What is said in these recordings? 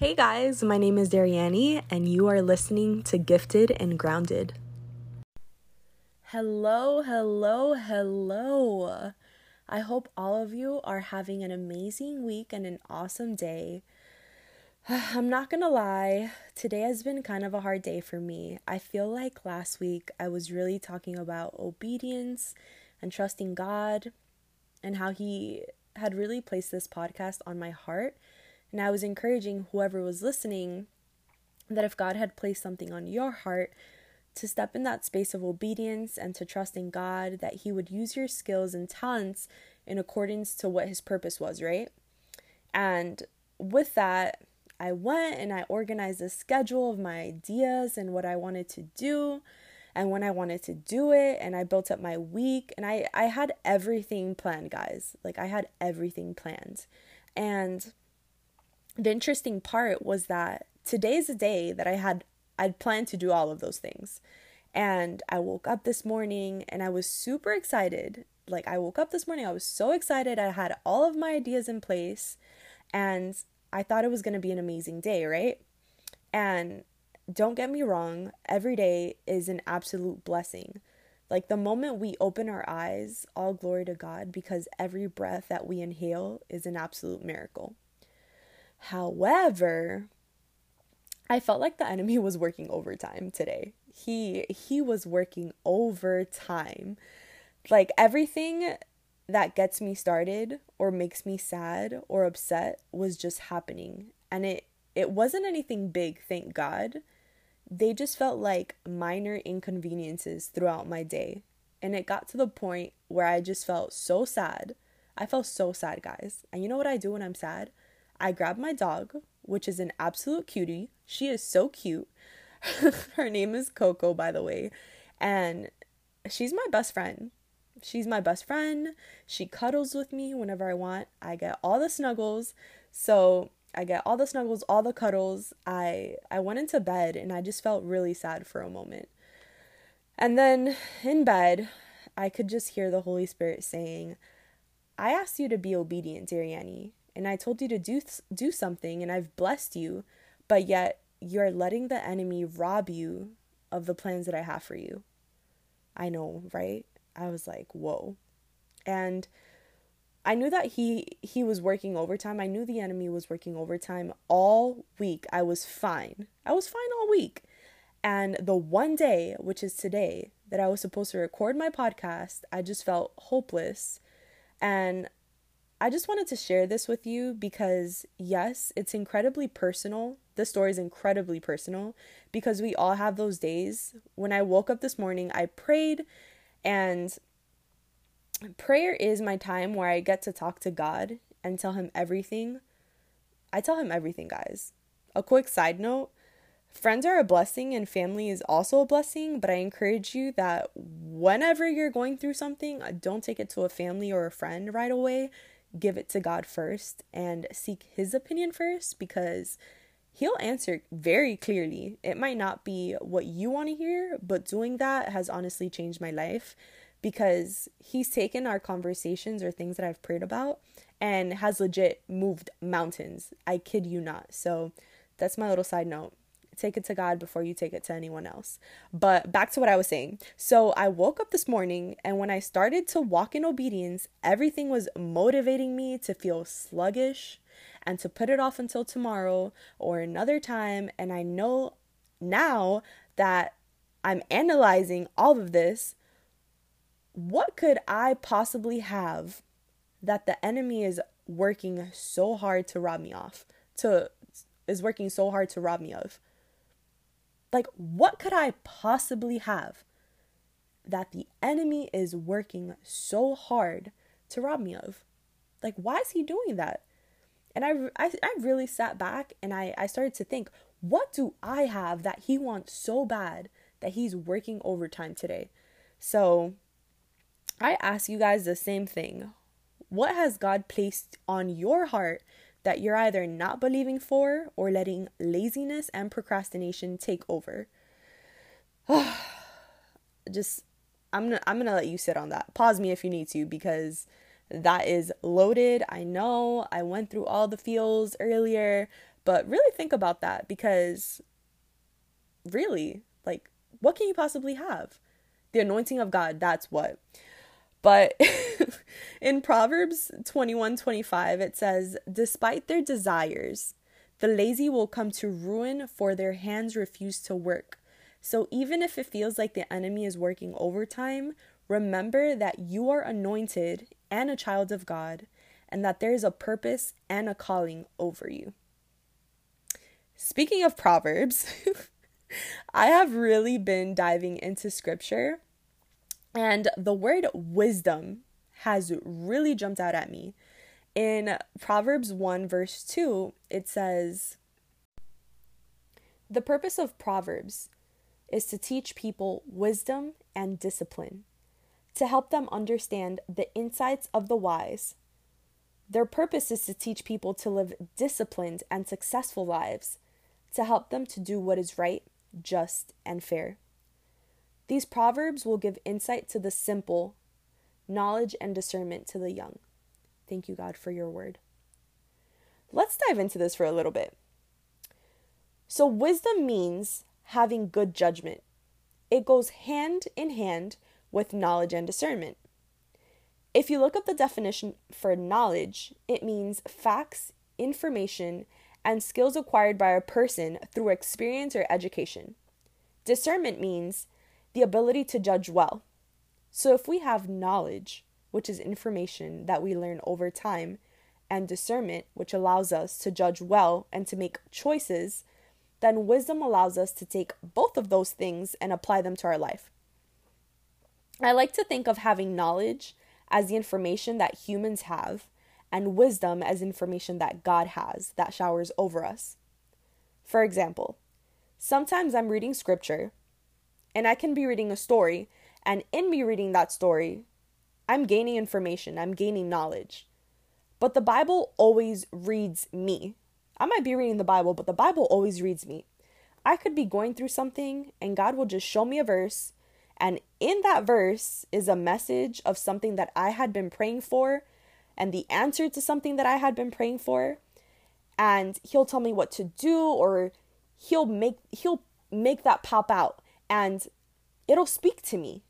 Hey guys, my name is Dariani, and you are listening to Gifted and Grounded. Hello, hello, hello. I hope all of you are having an amazing week and an awesome day. I'm not gonna lie, today has been kind of a hard day for me. I feel like last week I was really talking about obedience and trusting God and how He had really placed this podcast on my heart and I was encouraging whoever was listening that if God had placed something on your heart, to step in that space of obedience and to trust in God that He would use your skills and talents in accordance to what His purpose was, right? And with that, I went and I organized a schedule of my ideas and what I wanted to do and when I wanted to do it and I built up my week and I I had everything planned, guys. Like I had everything planned. And the interesting part was that today's the day that I had I'd planned to do all of those things. And I woke up this morning and I was super excited. Like I woke up this morning, I was so excited. I had all of my ideas in place and I thought it was going to be an amazing day, right? And don't get me wrong, every day is an absolute blessing. Like the moment we open our eyes, all glory to God because every breath that we inhale is an absolute miracle. However, I felt like the enemy was working overtime today. He he was working overtime. Like everything that gets me started or makes me sad or upset was just happening. And it it wasn't anything big, thank God. They just felt like minor inconveniences throughout my day. And it got to the point where I just felt so sad. I felt so sad, guys. And you know what I do when I'm sad? I grab my dog, which is an absolute cutie. She is so cute. Her name is Coco, by the way. And she's my best friend. She's my best friend. She cuddles with me whenever I want. I get all the snuggles. So I get all the snuggles, all the cuddles. I I went into bed and I just felt really sad for a moment. And then in bed, I could just hear the Holy Spirit saying, I asked you to be obedient, Dariani and I told you to do do something and I've blessed you, but yet you're letting the enemy rob you of the plans that I have for you. I know, right? I was like, "Whoa." And I knew that he he was working overtime. I knew the enemy was working overtime all week. I was fine. I was fine all week. And the one day, which is today, that I was supposed to record my podcast, I just felt hopeless. And I just wanted to share this with you because, yes, it's incredibly personal. The story is incredibly personal because we all have those days. When I woke up this morning, I prayed, and prayer is my time where I get to talk to God and tell Him everything. I tell Him everything, guys. A quick side note friends are a blessing and family is also a blessing, but I encourage you that whenever you're going through something, don't take it to a family or a friend right away give it to God first and seek His opinion first because He'll answer very clearly. It might not be what you want to hear, but doing that has honestly changed my life because He's taken our conversations or things that I've prayed about and has legit moved mountains. I kid you not. So that's my little side note take it to God before you take it to anyone else. But back to what I was saying. So I woke up this morning, and when I started to walk in obedience, everything was motivating me to feel sluggish and to put it off until tomorrow or another time. And I know now that I'm analyzing all of this, what could I possibly have that the enemy is working so hard to rob me off? To is working so hard to rob me of. Like, what could I possibly have that the enemy is working so hard to rob me of? Like, why is he doing that? And I, I, I really sat back and I, I started to think, what do I have that he wants so bad that he's working overtime today? So I ask you guys the same thing. What has God placed on your heart that you're either not believing for or letting laziness and procrastination take over. Just I'm gonna I'm gonna let you sit on that. Pause me if you need to because that is loaded. I know I went through all the feels earlier, but really think about that because really, like, what can you possibly have? The anointing of God, that's what. But in Proverbs 21 25, it says, Despite their desires, the lazy will come to ruin, for their hands refuse to work. So even if it feels like the enemy is working overtime, remember that you are anointed and a child of God, and that there is a purpose and a calling over you. Speaking of Proverbs, I have really been diving into scripture, and the word wisdom has really jumped out at me. In Proverbs 1, verse 2, it says, The purpose of Proverbs is to teach people wisdom and discipline, to help them understand the insights of the wise. Their purpose is to teach people to live disciplined and successful lives, to help them to do what is right, just, and fair. These proverbs will give insight to the simple, knowledge and discernment to the young. Thank you, God, for your word. Let's dive into this for a little bit. So, wisdom means having good judgment, it goes hand in hand with knowledge and discernment. If you look up the definition for knowledge, it means facts, information, and skills acquired by a person through experience or education. Discernment means the ability to judge well. So if we have knowledge, which is information that we learn over time, and discernment, which allows us to judge well and to make choices, then wisdom allows us to take both of those things and apply them to our life. I like to think of having knowledge as the information that humans have, and wisdom as information that God has that showers over us. For example, sometimes I'm reading scripture and I can be reading a story, and in me reading that story, I'm gaining information, I'm gaining knowledge. But the Bible always reads me. I might be reading the Bible, but the Bible always reads me. I could be going through something and God will just show me a verse, and in that verse is a message of something that I had been praying for and the answer to something that I had been praying for. And he'll tell me what to do or he'll make he'll make that pop out and it'll speak to me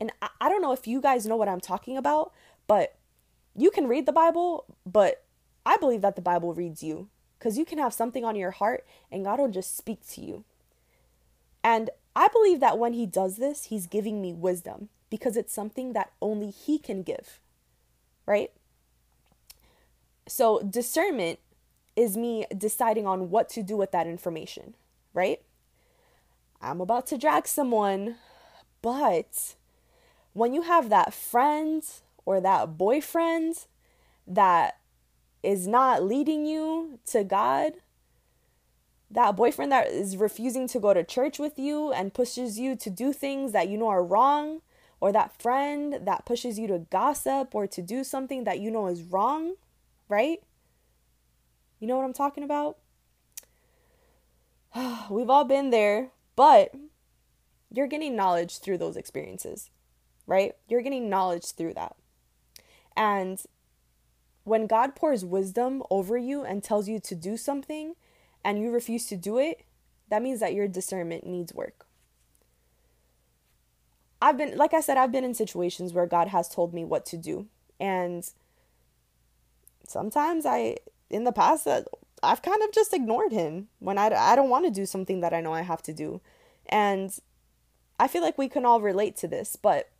and I, I don't know if you guys know what I'm talking about, but you can read the Bible, but I believe that the Bible reads you because you can have something on your heart and God will just speak to you. And I believe that when He does this, He's giving me wisdom because it's something that only He can give, right? So, discernment is me deciding on what to do with that information, right? I'm about to drag someone, but when you have that friend or that boyfriend that is not leading you to God, that boyfriend that is refusing to go to church with you and pushes you to do things that you know are wrong, or that friend that pushes you to gossip or to do something that you know is wrong, right? You know what I'm talking about? We've all been there, but you're getting knowledge through those experiences right? You're getting knowledge through that. And when God pours wisdom over you and tells you to do something and you refuse to do it, that means that your discernment needs work. I've been, like I said, I've been in situations where God has told me what to do. And sometimes I, in the past, uh, I've kind of just ignored Him when I, I don't want to do something that I know I have to do. And I feel like we can all relate to this, but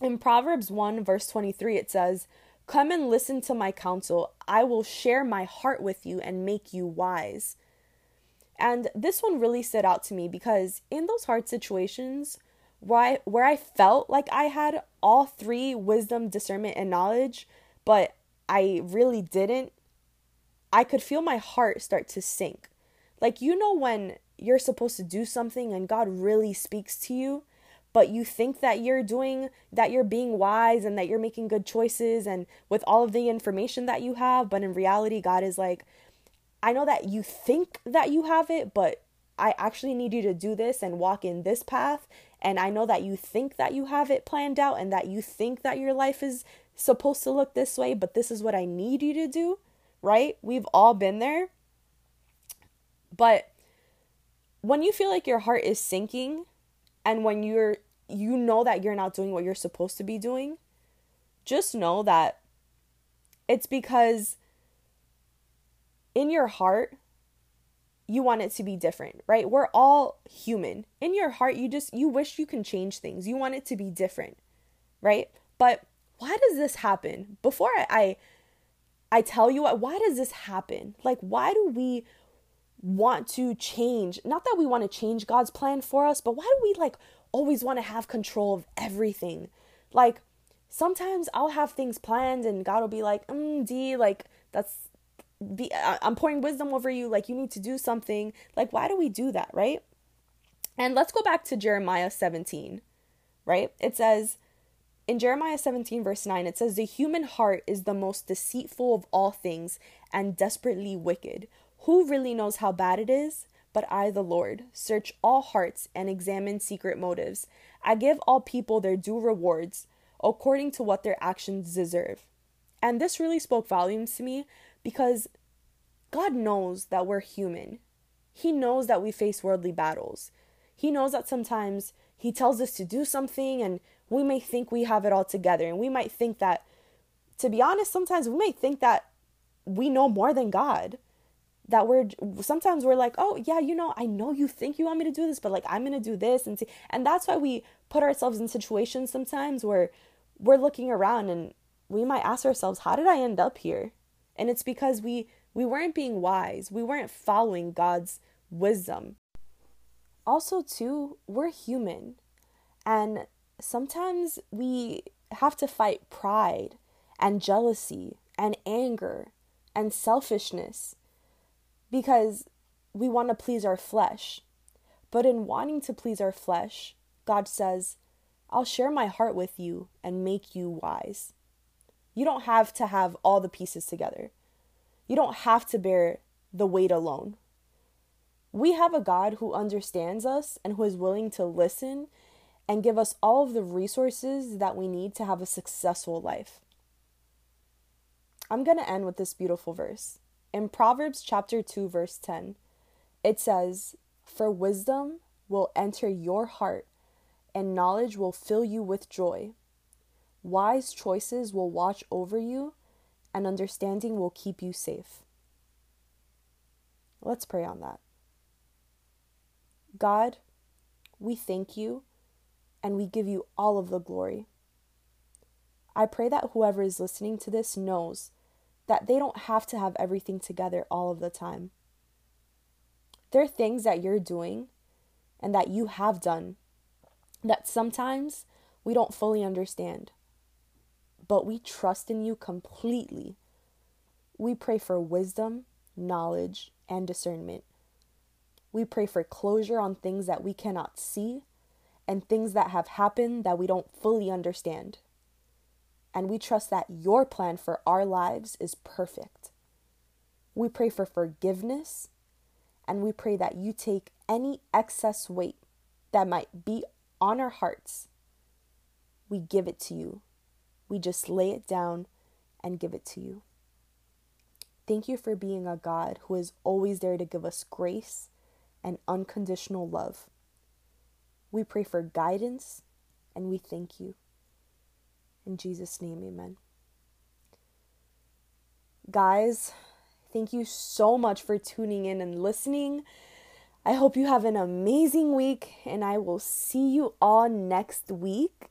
in Proverbs 1, verse 23, it says, Come and listen to my counsel. I will share my heart with you and make you wise. And this one really stood out to me because in those hard situations where I, where I felt like I had all three wisdom, discernment, and knowledge, but I really didn't, I could feel my heart start to sink. Like, you know, when you're supposed to do something and God really speaks to you, but you think that you're doing that you're being wise and that you're making good choices and with all of the information that you have but in reality God is like I know that you think that you have it but I actually need you to do this and walk in this path and I know that you think that you have it planned out and that you think that your life is supposed to look this way but this is what I need you to do right we've all been there But when you feel like your heart is sinking and when you're you know that you're not doing what you're supposed to be doing, just know that it's because in your heart you want it to be different, right? We're all human. In your heart, you just you wish you can change things. You want it to be different, right? But why does this happen? Before I I, I tell you what, why does this happen? Like why do we want to change? Not that we want to change God's plan for us, but why do we like always want to have control of everything? Like sometimes I'll have things planned and God will be like, mm, D, like that's be I'm pouring wisdom over you like you need to do something like why do we do that right and let's go back to Jeremiah 17 right it says in Jeremiah 17 verse 9 it says the human heart is the most deceitful of all things and desperately wicked who really knows how bad it is but I the Lord search all hearts and examine secret motives I give all people their due rewards according to what their actions deserve and this really spoke volumes to me because God knows that we're human. He knows that we face worldly battles. He knows that sometimes He tells us to do something and we may think we have it all together. And we might think that, to be honest, sometimes we may think that we know more than God. That we're sometimes we're like, oh, yeah, you know, I know you think you want me to do this, but like I'm to do this. And, see. and that's why we put ourselves in situations sometimes where we're looking around and we might ask ourselves, how did I end up here? And it's because we we weren't being wise. We weren't following God's wisdom. Also, too, we're human. And sometimes we have to fight pride and jealousy and anger and selfishness because we want to please our flesh. But in wanting to please our flesh, God says, I'll share my heart with you and make you wise. You don't have to have all the pieces together. You don't have to bear the weight alone. We have a God who understands us and who is willing to listen and give us all of the resources that we need to have a successful life. I'm going to end with this beautiful verse. In Proverbs chapter 2 verse 10, it says, "For wisdom will enter your heart and knowledge will fill you with joy." Wise choices will watch over you, and understanding will keep you safe. Let's pray on that. God, we thank you and we give you all of the glory. I pray that whoever is listening to this knows that they don't have to have everything together all of the time. There are things that you're doing and that you have done that sometimes we don't fully understand but we trust in you completely. We pray for wisdom, knowledge, and discernment. We pray for closure on things that we cannot see and things that have happened that we don't fully understand. And we trust that your plan for our lives is perfect. We pray for forgiveness and we pray that you take any excess weight that might be on our hearts. We give it to you we just lay it down and give it to you. Thank you for being a God who is always there to give us grace and unconditional love. We pray for guidance and we thank you. In Jesus' name, amen. Guys, thank you so much for tuning in and listening. I hope you have an amazing week, and I will see you all next week.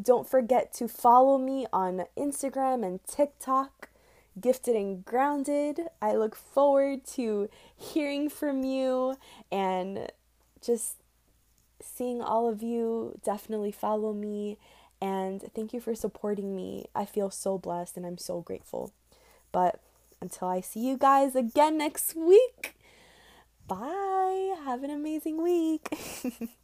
Don't forget to follow me on Instagram and TikTok, Gifted and Grounded. I look forward to hearing from you and just seeing all of you. Definitely follow me and thank you for supporting me. I feel so blessed and I'm so grateful. But until I see you guys again next week, bye. Have an amazing week.